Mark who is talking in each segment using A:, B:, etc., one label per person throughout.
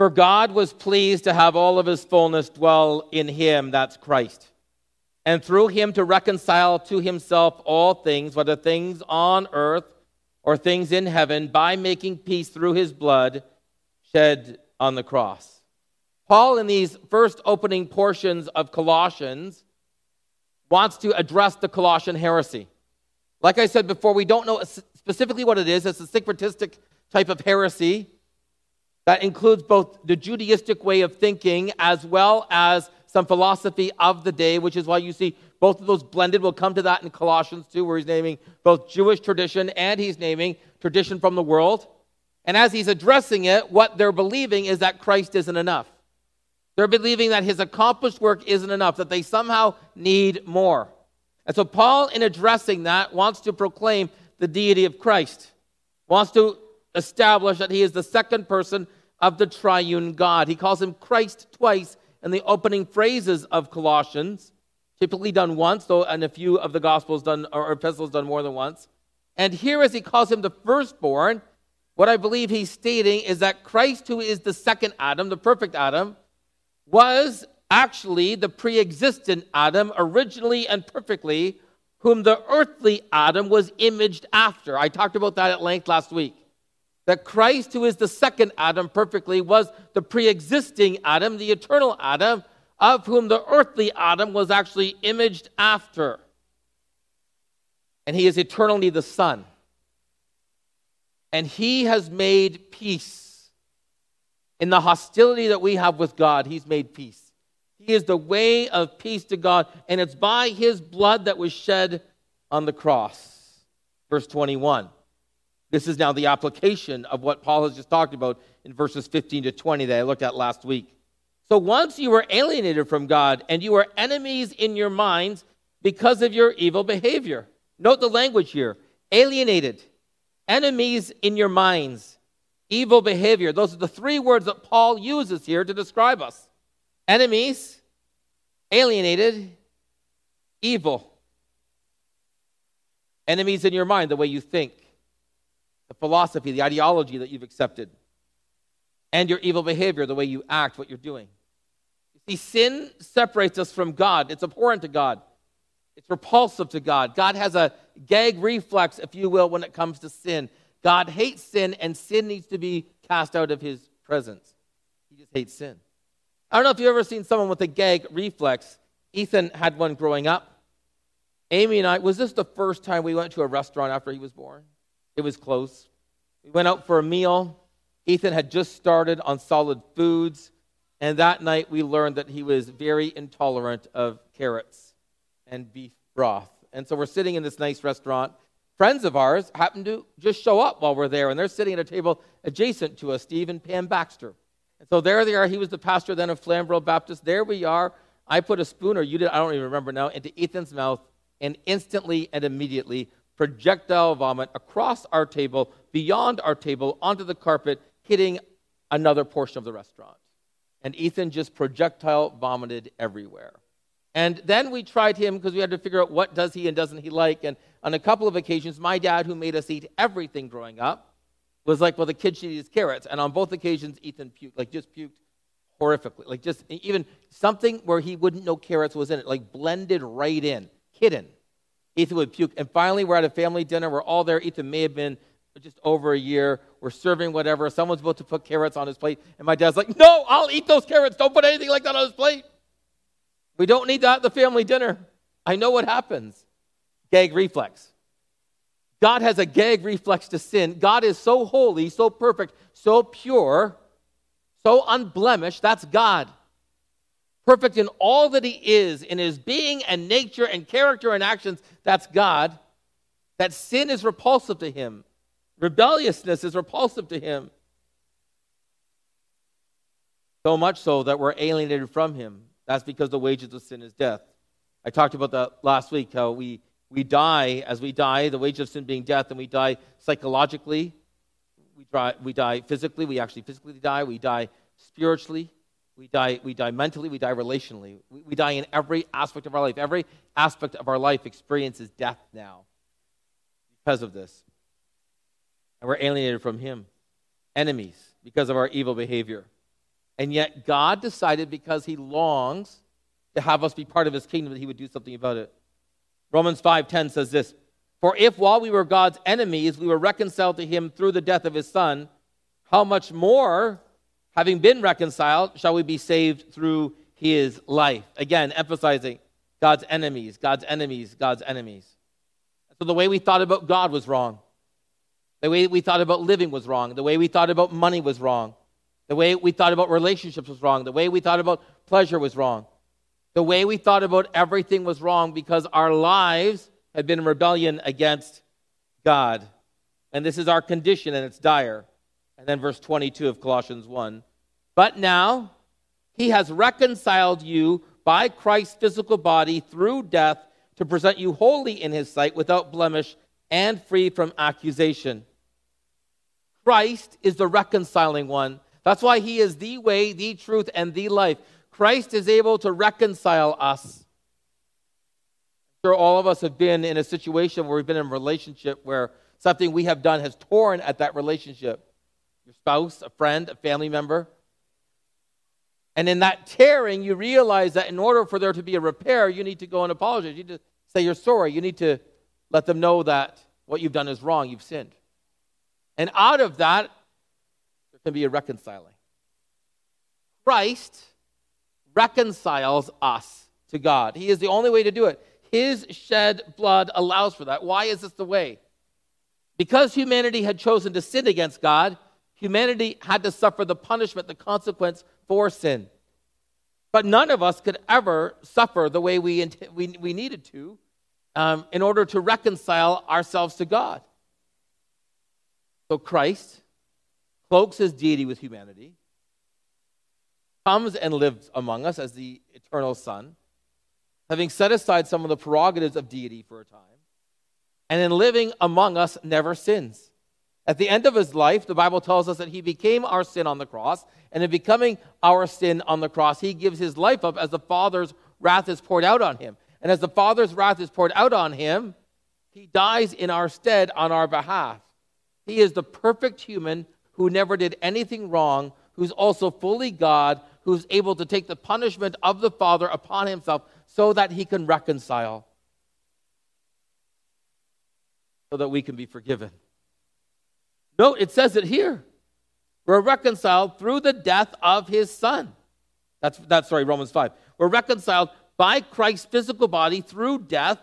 A: For God was pleased to have all of his fullness dwell in him, that's Christ, and through him to reconcile to himself all things, whether things on earth or things in heaven, by making peace through his blood shed on the cross. Paul, in these first opening portions of Colossians, wants to address the Colossian heresy. Like I said before, we don't know specifically what it is. It's a syncretistic type of heresy that includes both the Judaistic way of thinking as well as some philosophy of the day, which is why you see both of those blended. We'll come to that in Colossians 2, where he's naming both Jewish tradition and he's naming tradition from the world. And as he's addressing it, what they're believing is that Christ isn't enough. They're believing that his accomplished work isn't enough, that they somehow need more. And so, Paul, in addressing that, wants to proclaim the deity of Christ, wants to establish that he is the second person of the triune God. He calls him Christ twice in the opening phrases of Colossians, typically done once, though in a few of the Gospels done or epistles done more than once. And here, as he calls him the firstborn, what I believe he's stating is that Christ, who is the second Adam, the perfect Adam, was actually the pre existent Adam, originally and perfectly, whom the earthly Adam was imaged after. I talked about that at length last week that Christ, who is the second Adam perfectly, was the pre existing Adam, the eternal Adam, of whom the earthly Adam was actually imaged after. And he is eternally the Son. And he has made peace. In the hostility that we have with God, he's made peace. He is the way of peace to God, and it's by his blood that was shed on the cross. Verse 21. This is now the application of what Paul has just talked about in verses 15 to 20 that I looked at last week. So once you were alienated from God and you were enemies in your minds because of your evil behavior. Note the language here alienated, enemies in your minds, evil behavior. Those are the three words that Paul uses here to describe us enemies, alienated, evil. Enemies in your mind, the way you think the philosophy, the ideology that you've accepted, and your evil behavior, the way you act, what you're doing. You see, sin separates us from God. It's abhorrent to God, it's repulsive to God. God has a gag reflex, if you will, when it comes to sin. God hates sin, and sin needs to be cast out of his presence. He just hates sin. I don't know if you've ever seen someone with a gag reflex. Ethan had one growing up. Amy and I, was this the first time we went to a restaurant after he was born? It was close. We went out for a meal. Ethan had just started on solid foods, and that night we learned that he was very intolerant of carrots and beef broth. And so we're sitting in this nice restaurant. Friends of ours happen to just show up while we're there, and they're sitting at a table adjacent to us, Steve and Pam Baxter. And so there they are. He was the pastor then of Flamborough Baptist. There we are. I put a spoon, or you did, I don't even remember now, into Ethan's mouth, and instantly and immediately projectile vomit across our table, beyond our table, onto the carpet, hitting another portion of the restaurant. And Ethan just projectile vomited everywhere. And then we tried him because we had to figure out what does he and doesn't he like. And on a couple of occasions, my dad, who made us eat everything growing up, was like, well, the kid should eat carrots. And on both occasions, Ethan puked, like just puked horrifically. Like just even something where he wouldn't know carrots was in it, like blended right in, hidden. Ethan would puke. And finally, we're at a family dinner. We're all there. Ethan may have been just over a year. We're serving whatever. Someone's about to put carrots on his plate. And my dad's like, No, I'll eat those carrots. Don't put anything like that on his plate. We don't need that at the family dinner. I know what happens. Gag reflex. God has a gag reflex to sin. God is so holy, so perfect, so pure, so unblemished. That's God perfect in all that he is, in his being and nature and character and actions, that's God, that sin is repulsive to him. Rebelliousness is repulsive to him. So much so that we're alienated from him. That's because the wages of sin is death. I talked about that last week, how we, we die as we die, the wages of sin being death, and we die psychologically. We die, we die physically. We actually physically die. We die spiritually. We die, we die mentally, we die relationally. We, we die in every aspect of our life. Every aspect of our life experiences death now because of this. And we're alienated from Him, enemies, because of our evil behavior. And yet God decided because he longs to have us be part of his kingdom that he would do something about it. Romans 5:10 says this, "For if while we were God's enemies we were reconciled to him through the death of his son, how much more having been reconciled shall we be saved through his life?" Again, emphasizing God's enemies, God's enemies, God's enemies. So the way we thought about God was wrong. The way we thought about living was wrong. The way we thought about money was wrong. The way we thought about relationships was wrong. The way we thought about pleasure was wrong. The way we thought about everything was wrong because our lives had been in rebellion against God. And this is our condition, and it's dire. And then verse 22 of Colossians 1. But now he has reconciled you by Christ's physical body through death to present you holy in his sight without blemish and free from accusation. Christ is the reconciling one. That's why he is the way, the truth, and the life. Christ is able to reconcile us. I'm sure all of us have been in a situation where we've been in a relationship where something we have done has torn at that relationship. Your spouse, a friend, a family member. And in that tearing, you realize that in order for there to be a repair, you need to go and apologize. You need to say you're sorry. You need to let them know that what you've done is wrong, you've sinned. And out of that, there can be a reconciling. Christ reconciles us to God. He is the only way to do it. His shed blood allows for that. Why is this the way? Because humanity had chosen to sin against God, humanity had to suffer the punishment, the consequence for sin. But none of us could ever suffer the way we, we, we needed to um, in order to reconcile ourselves to God. So Christ cloaks his deity with humanity, comes and lives among us as the eternal Son, having set aside some of the prerogatives of deity for a time, and in living among us never sins. At the end of his life, the Bible tells us that he became our sin on the cross, and in becoming our sin on the cross, he gives his life up as the Father's wrath is poured out on him. And as the Father's wrath is poured out on him, he dies in our stead on our behalf. He is the perfect human who never did anything wrong, who's also fully God, who's able to take the punishment of the Father upon himself so that he can reconcile, so that we can be forgiven. Note, it says it here. We're reconciled through the death of his son. That's, that's sorry, Romans 5. We're reconciled by Christ's physical body through death,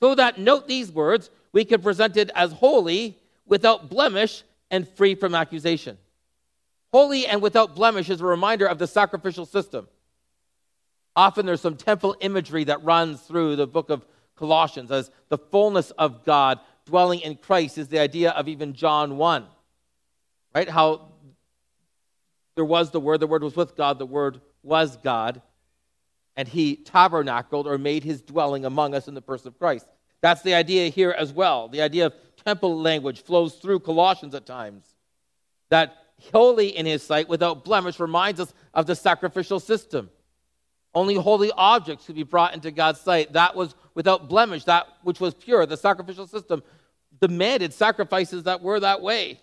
A: so that, note these words, we can present it as holy, without blemish, and free from accusation. Holy and without blemish is a reminder of the sacrificial system. Often there's some temple imagery that runs through the book of Colossians as the fullness of God dwelling in Christ is the idea of even John 1. Right? How there was the Word, the Word was with God, the Word was God, and He tabernacled or made His dwelling among us in the person of Christ. That's the idea here as well. The idea of temple language flows through Colossians at times. That holy in his sight, without blemish, reminds us of the sacrificial system. Only holy objects could be brought into God's sight. That was without blemish, that which was pure. The sacrificial system demanded sacrifices that were that way.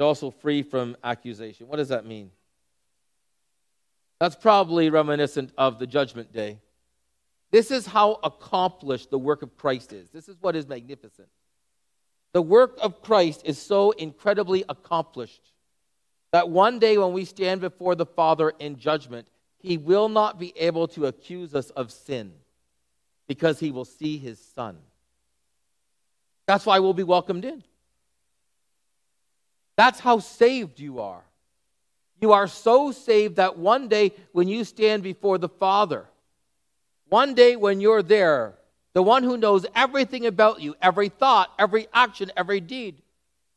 A: also free from accusation. What does that mean? That's probably reminiscent of the judgment day. This is how accomplished the work of Christ is. This is what is magnificent. The work of Christ is so incredibly accomplished that one day when we stand before the Father in judgment, he will not be able to accuse us of sin because he will see his Son. That's why we'll be welcomed in. That's how saved you are. You are so saved that one day when you stand before the Father, one day when you're there, the one who knows everything about you, every thought, every action, every deed,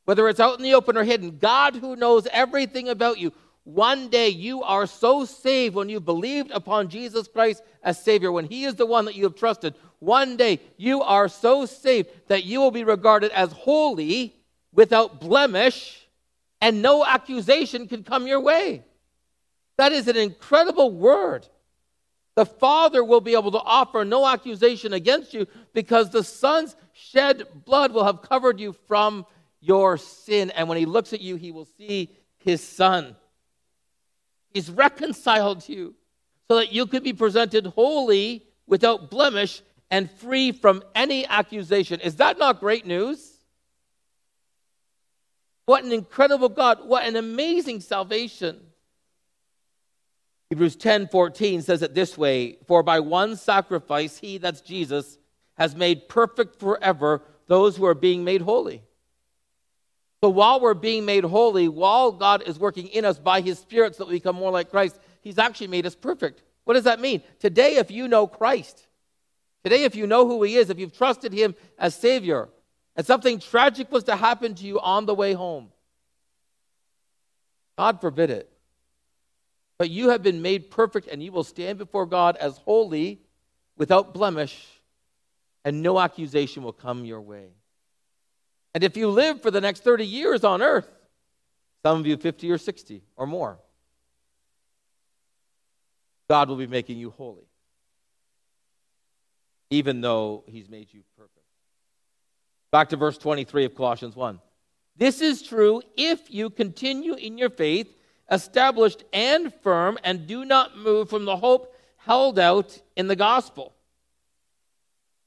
A: whether it's out in the open or hidden, God who knows everything about you, one day you are so saved when you believed upon Jesus Christ as Savior, when He is the one that you have trusted. One day you are so saved that you will be regarded as holy without blemish, and no accusation can come your way. That is an incredible word. The Father will be able to offer no accusation against you because the Son's shed blood will have covered you from your sin. And when He looks at you, He will see His Son. He's reconciled you so that you could be presented holy, without blemish, and free from any accusation. Is that not great news? What an incredible God. What an amazing salvation. Hebrews 10 14 says it this way For by one sacrifice, he, that's Jesus, has made perfect forever those who are being made holy. So while we're being made holy, while God is working in us by his Spirit so that we become more like Christ, he's actually made us perfect. What does that mean? Today, if you know Christ, today, if you know who he is, if you've trusted him as Savior, and something tragic was to happen to you on the way home, God forbid it. But you have been made perfect, and you will stand before God as holy, without blemish, and no accusation will come your way. And if you live for the next 30 years on earth, some of you 50 or 60 or more, God will be making you holy, even though He's made you perfect. Back to verse 23 of Colossians 1. This is true if you continue in your faith, established and firm, and do not move from the hope held out in the gospel.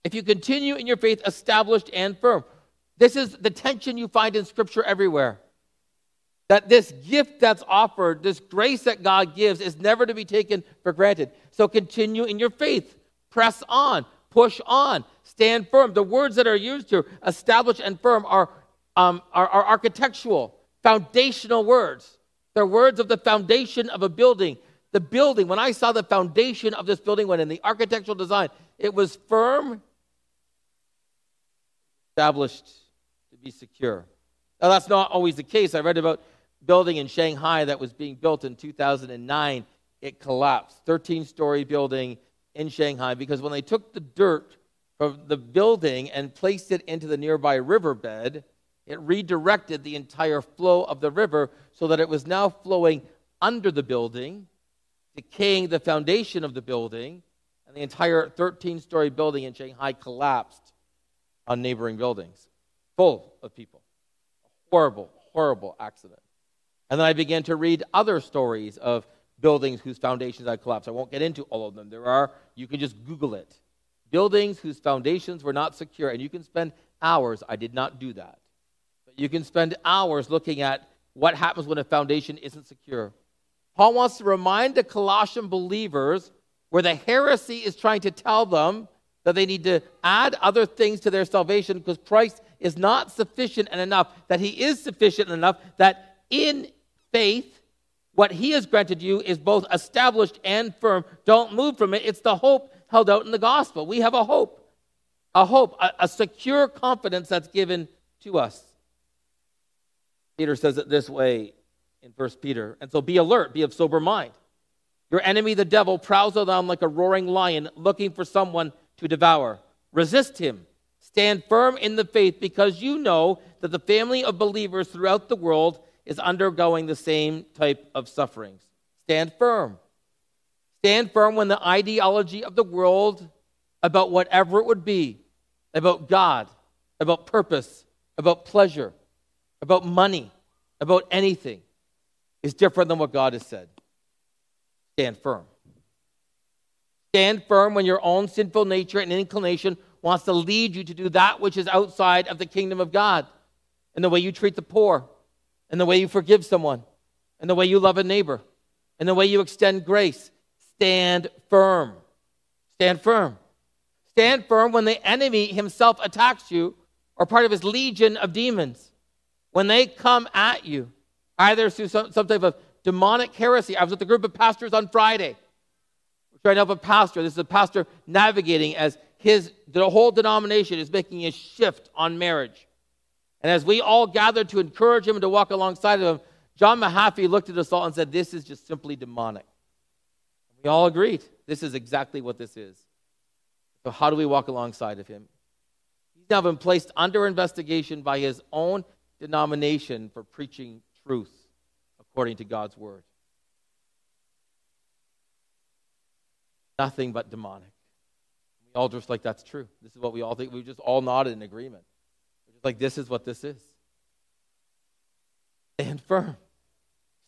A: If you continue in your faith, established and firm. This is the tension you find in Scripture everywhere. That this gift that's offered, this grace that God gives, is never to be taken for granted. So continue in your faith. Press on. Push on. Stand firm. The words that are used here, establish and firm, are, um, are, are architectural, foundational words. They're words of the foundation of a building. The building, when I saw the foundation of this building, when in the architectural design, it was firm, established be secure. Now, that's not always the case. I read about building in Shanghai that was being built in 2009. It collapsed. 13 story building in Shanghai because when they took the dirt from the building and placed it into the nearby riverbed, it redirected the entire flow of the river so that it was now flowing under the building, decaying the foundation of the building, and the entire 13 story building in Shanghai collapsed on neighboring buildings full of people. Horrible, horrible accident. And then I began to read other stories of buildings whose foundations had collapsed. I won't get into all of them. There are, you can just Google it. Buildings whose foundations were not secure. And you can spend hours. I did not do that. But you can spend hours looking at what happens when a foundation isn't secure. Paul wants to remind the Colossian believers where the heresy is trying to tell them that they need to add other things to their salvation because Christ is not sufficient and enough, that He is sufficient enough, that in faith, what He has granted you is both established and firm. Don't move from it. It's the hope held out in the gospel. We have a hope, a hope, a, a secure confidence that's given to us. Peter says it this way in First Peter. And so be alert, be of sober mind. Your enemy, the devil, prowls around like a roaring lion looking for someone to devour. Resist him Stand firm in the faith because you know that the family of believers throughout the world is undergoing the same type of sufferings. Stand firm. Stand firm when the ideology of the world about whatever it would be, about God, about purpose, about pleasure, about money, about anything, is different than what God has said. Stand firm. Stand firm when your own sinful nature and inclination wants to lead you to do that which is outside of the kingdom of God. And the way you treat the poor, and the way you forgive someone, and the way you love a neighbor, and the way you extend grace. Stand firm. Stand firm. Stand firm when the enemy himself attacks you or part of his legion of demons. When they come at you, either through some, type of demonic heresy. I was with a group of pastors on Friday. Trying to help a pastor. This is a pastor navigating as his the whole denomination is making a shift on marriage. And as we all gathered to encourage him and to walk alongside of him, John Mahaffey looked at us all and said, This is just simply demonic. We all agreed. This is exactly what this is. So, how do we walk alongside of him? He's now been placed under investigation by his own denomination for preaching truth according to God's word. Nothing but demonic We all just like, that's true. This is what we all think. We just all nodded in agreement. We're just like, this is what this is. Stand firm.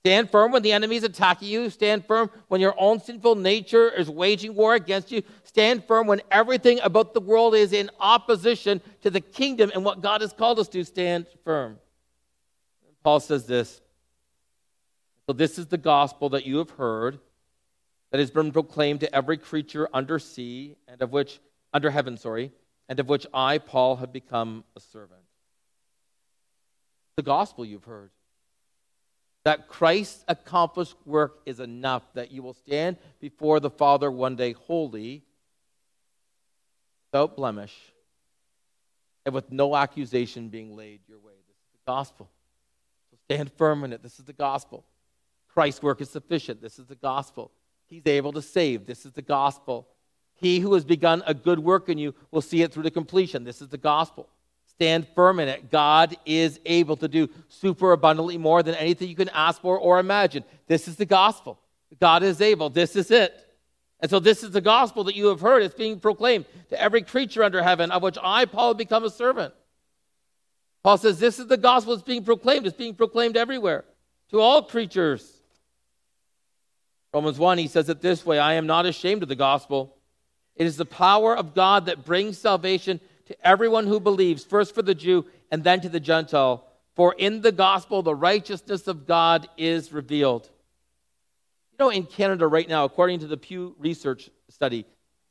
A: Stand firm when the enemy is attacking you. Stand firm when your own sinful nature is waging war against you. Stand firm when everything about the world is in opposition to the kingdom and what God has called us to. Stand firm. Paul says this. So, this is the gospel that you have heard that has been proclaimed to every creature under sea and of which, under heaven, sorry, and of which I, Paul, have become a servant. The gospel you've heard that Christ's accomplished work is enough, that you will stand before the Father one day holy, without blemish, and with no accusation being laid your way. This is the gospel. So stand firm in it. This is the gospel. Christ's work is sufficient. This is the gospel. He's able to save. This is the gospel. He who has begun a good work in you will see it through to completion. This is the gospel. Stand firm in it. God is able to do super abundantly more than anything you can ask for or imagine. This is the gospel. God is able. This is it. And so, this is the gospel that you have heard. It's being proclaimed to every creature under heaven, of which I, Paul, have become a servant. Paul says, This is the gospel that's being proclaimed. It's being proclaimed everywhere to all creatures. Romans 1, he says it this way I am not ashamed of the gospel. It is the power of God that brings salvation to everyone who believes, first for the Jew and then to the Gentile. For in the gospel, the righteousness of God is revealed. You know, in Canada right now, according to the Pew Research study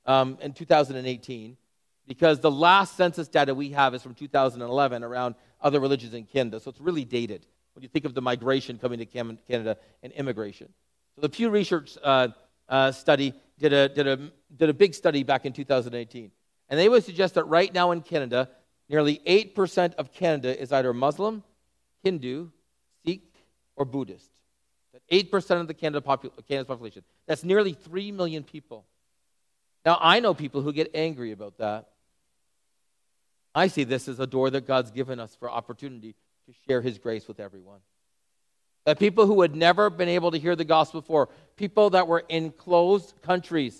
A: um, in 2018, because the last census data we have is from 2011 around other religions in Canada, so it's really dated when you think of the migration coming to Canada and immigration. So the Pew Research uh, uh, study did a, did, a, did a big study back in 2018. And they would suggest that right now in Canada, nearly 8% of Canada is either Muslim, Hindu, Sikh, or Buddhist. That 8% of the Canada popul- Canada's population. That's nearly 3 million people. Now, I know people who get angry about that. I see this as a door that God's given us for opportunity to share His grace with everyone. That people who had never been able to hear the gospel before, people that were in closed countries,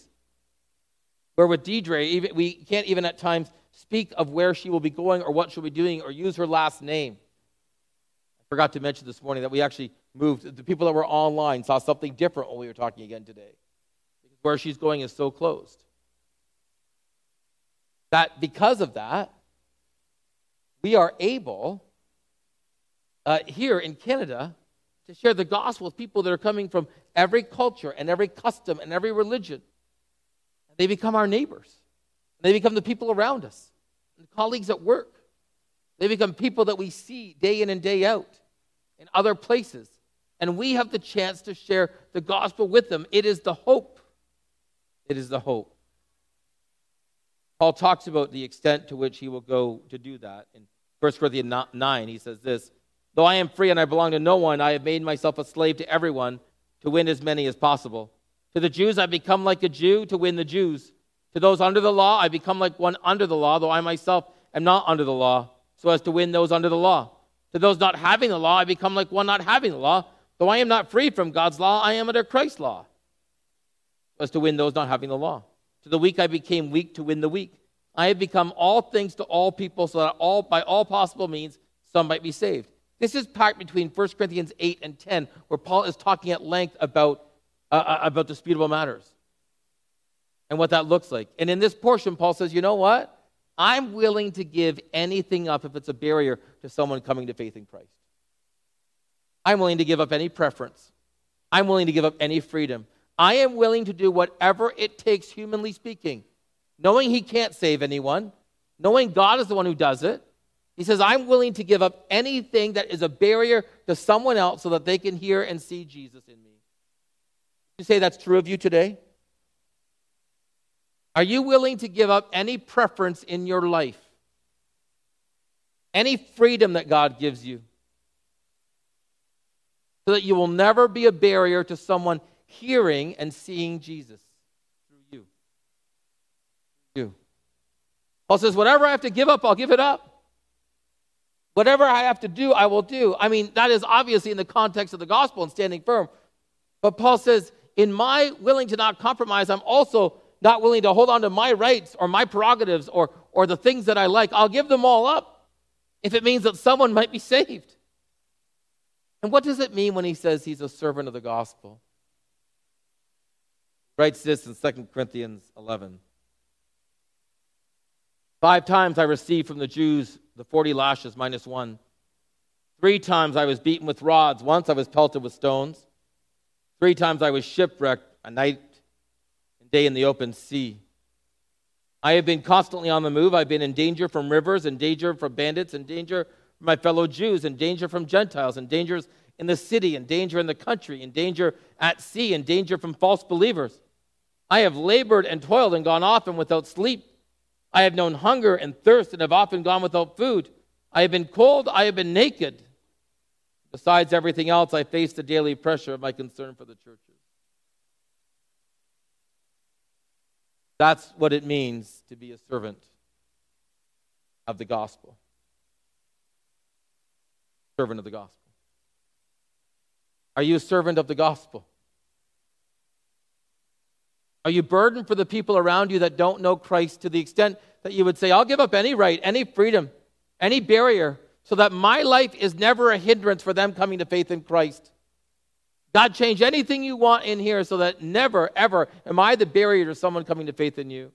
A: where with Deidre, even, we can't even at times speak of where she will be going or what she'll be doing or use her last name. I forgot to mention this morning that we actually moved. The people that were online saw something different when we were talking again today. Where she's going is so closed. That because of that, we are able uh, here in Canada to share the gospel with people that are coming from every culture and every custom and every religion. And They become our neighbors. And They become the people around us, and colleagues at work. They become people that we see day in and day out in other places. And we have the chance to share the gospel with them. It is the hope. It is the hope. Paul talks about the extent to which he will go to do that. In 1 Corinthians 9, he says this Though I am free and I belong to no one, I have made myself a slave to everyone to win as many as possible. To the Jews, I become like a Jew to win the Jews. To those under the law, I become like one under the law, though I myself am not under the law, so as to win those under the law. To those not having the law, I become like one not having the law, though I am not free from God's law, I am under Christ's law, so as to win those not having the law. To the weak, I became weak to win the weak. I have become all things to all people, so that all, by all possible means some might be saved. This is packed between 1 Corinthians 8 and 10, where Paul is talking at length about uh, uh, about disputable matters and what that looks like. And in this portion, Paul says, you know what? I'm willing to give anything up if it's a barrier to someone coming to faith in Christ. I'm willing to give up any preference. I'm willing to give up any freedom. I am willing to do whatever it takes, humanly speaking, knowing He can't save anyone, knowing God is the one who does it. He says, I'm willing to give up anything that is a barrier to someone else so that they can hear and see Jesus in me you say that's true of you today? Are you willing to give up any preference in your life? Any freedom that God gives you? So that you will never be a barrier to someone hearing and seeing Jesus through you. You. Paul says, whatever I have to give up, I'll give it up. Whatever I have to do, I will do. I mean, that is obviously in the context of the gospel and standing firm. But Paul says, in my willing to not compromise, I'm also not willing to hold on to my rights or my prerogatives or, or the things that I like. I'll give them all up if it means that someone might be saved. And what does it mean when he says he's a servant of the gospel? He writes this in 2 Corinthians 11. Five times I received from the Jews the 40 lashes minus one. Three times I was beaten with rods. Once I was pelted with stones. Three times I was shipwrecked, a night and day in the open sea. I have been constantly on the move. I've been in danger from rivers, in danger from bandits, in danger from my fellow Jews, in danger from Gentiles, in dangers in the city, in danger in the country, in danger at sea, in danger from false believers. I have labored and toiled and gone often without sleep. I have known hunger and thirst and have often gone without food. I have been cold, I have been naked. Besides everything else, I face the daily pressure of my concern for the churches. That's what it means to be a servant of the gospel. Servant of the gospel. Are you a servant of the gospel? Are you burdened for the people around you that don't know Christ to the extent that you would say, I'll give up any right, any freedom, any barrier, so that my life is never a hindrance for them coming to faith in Christ? God, change anything you want in here so that never, ever am I the barrier to someone coming to faith in you.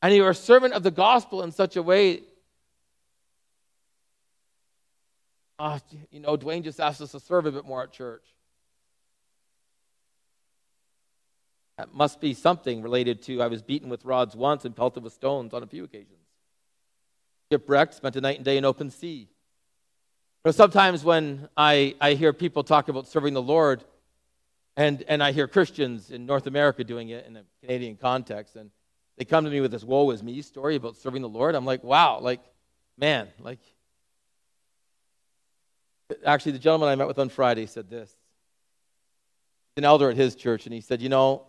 A: And you're a servant of the gospel in such a way. Uh, you know, Dwayne just asked us to serve a bit more at church. That must be something related to I was beaten with rods once and pelted with stones on a few occasions. Shipwrecked, spent a night and day in open sea. Sometimes when I, I hear people talk about serving the Lord, and, and I hear Christians in North America doing it in a Canadian context, and they come to me with this woe is me story about serving the Lord. I'm like, wow, like, man, like. Actually, the gentleman I met with on Friday said this. An elder at his church, and he said, You know,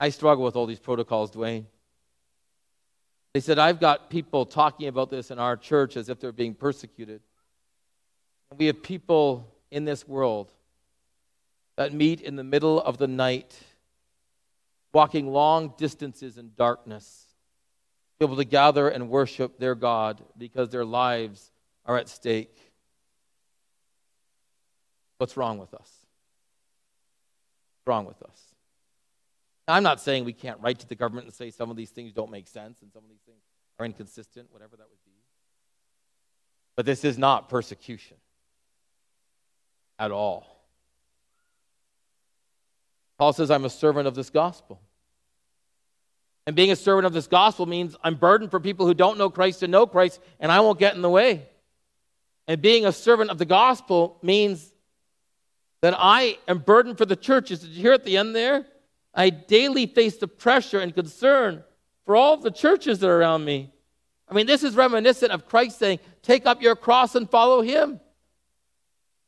A: I struggle with all these protocols, Dwayne. They said, I've got people talking about this in our church as if they're being persecuted. We have people in this world that meet in the middle of the night, walking long distances in darkness, able to gather and worship their God because their lives are at stake. What's wrong with us? What's wrong with us? Now, I'm not saying we can't write to the government and say some of these things don't make sense and some of these things are inconsistent, whatever that would be. But this is not persecution at all. Paul says, I'm a servant of this gospel. And being a servant of this gospel means I'm burdened for people who don't know Christ to know Christ, and I won't get in the way. And being a servant of the gospel means that I am burdened for the churches. Did you hear at the end there? I daily face the pressure and concern for all the churches that are around me. I mean, this is reminiscent of Christ saying, Take up your cross and follow him.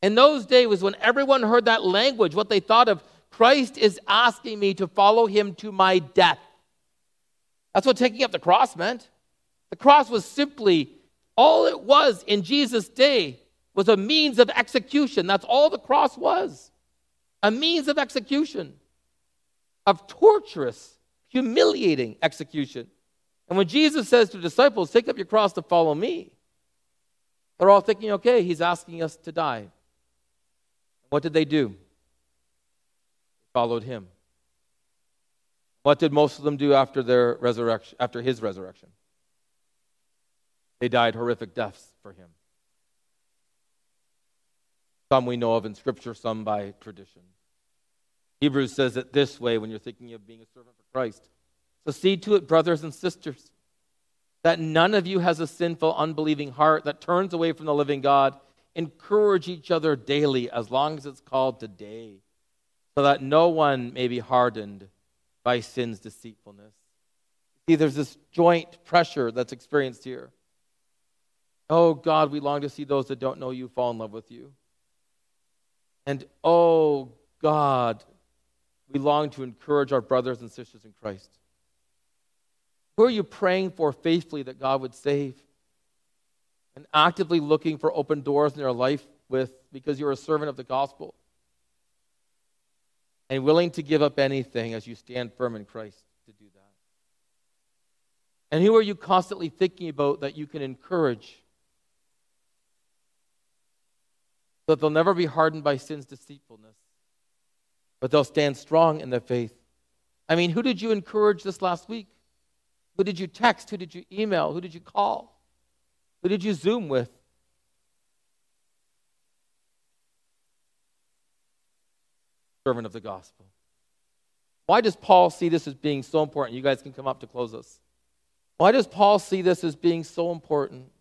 A: In those days when everyone heard that language, what they thought of Christ is asking me to follow him to my death. That's what taking up the cross meant. The cross was simply all it was in Jesus' day was a means of execution. That's all the cross was. A means of execution, of torturous, humiliating execution. And when Jesus says to disciples, Take up your cross to follow me, they're all thinking, okay, he's asking us to die. What did they do? They followed him. What did most of them do after their resurrection, after his resurrection? They died horrific deaths for him. Some we know of in Scripture, some by tradition. Hebrews says it this way when you're thinking of being a servant for Christ. So see to it, brothers and sisters, that none of you has a sinful, unbelieving heart that turns away from the living God encourage each other daily as long as it's called today, so that no one may be hardened by sin's deceitfulness. See, there's this joint pressure that's experienced here. Oh, God, we long to see those that don't know you fall in love with you. And oh, God, we long to encourage our brothers and sisters in Christ. Who are you praying for faithfully that God would save? and actively looking for open doors in their life with because you're a servant of the gospel and willing to give up anything as you stand firm in Christ to do that. And who are you constantly thinking about that you can encourage so that they'll never be hardened by sin's deceitfulness, but they'll stand strong in the faith. I mean, who did you encourage this last week? Who did you text? Who did you email? Who did you call? Who did you Zoom with? Servant of the gospel. Why does Paul see this as being so important? You guys can come up to close us. Why does Paul see this as being so important?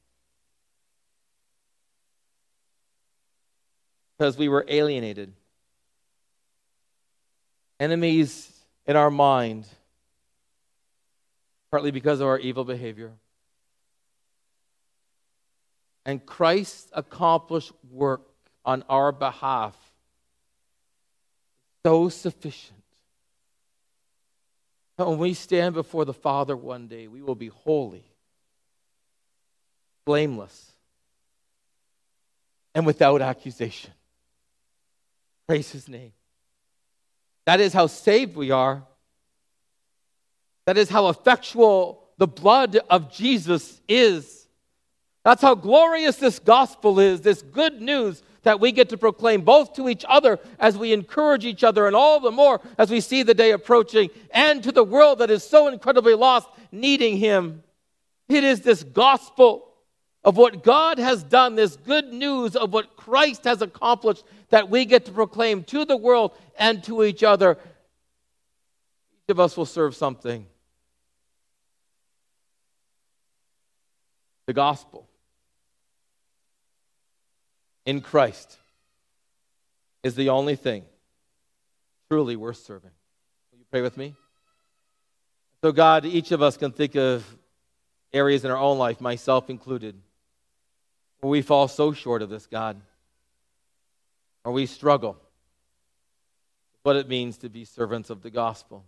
A: Because we were alienated, enemies in our mind, partly because of our evil behavior. And Christ's accomplished work on our behalf so sufficient. that When we stand before the Father one day, we will be holy, blameless, and without accusation. Praise his name. That is how saved we are. That is how effectual the blood of Jesus is. That's how glorious this gospel is, this good news that we get to proclaim both to each other as we encourage each other, and all the more as we see the day approaching, and to the world that is so incredibly lost, needing Him. It is this gospel of what God has done, this good news of what Christ has accomplished, that we get to proclaim to the world and to each other. Each of us will serve something. The gospel in Christ is the only thing truly worth serving. Will you pray with me? So, God, each of us can think of areas in our own life, myself included, where we fall so short of this, God, or we struggle with what it means to be servants of the gospel.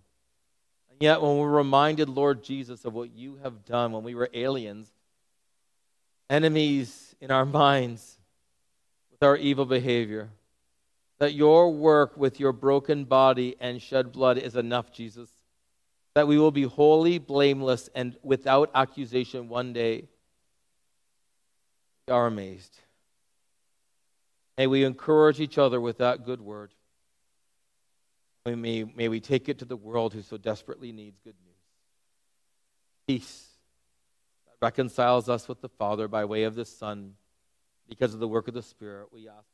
A: And yet, when we're reminded, Lord Jesus, of what you have done when we were aliens, enemies in our minds with our evil behavior, that your work with your broken body and shed blood is enough, Jesus that we will be holy, blameless, and without accusation one day. Are amazed. May we encourage each other with that good word. May, may we take it to the world who so desperately needs good news. Peace that reconciles us with the Father by way of the Son because of the work of the Spirit. We ask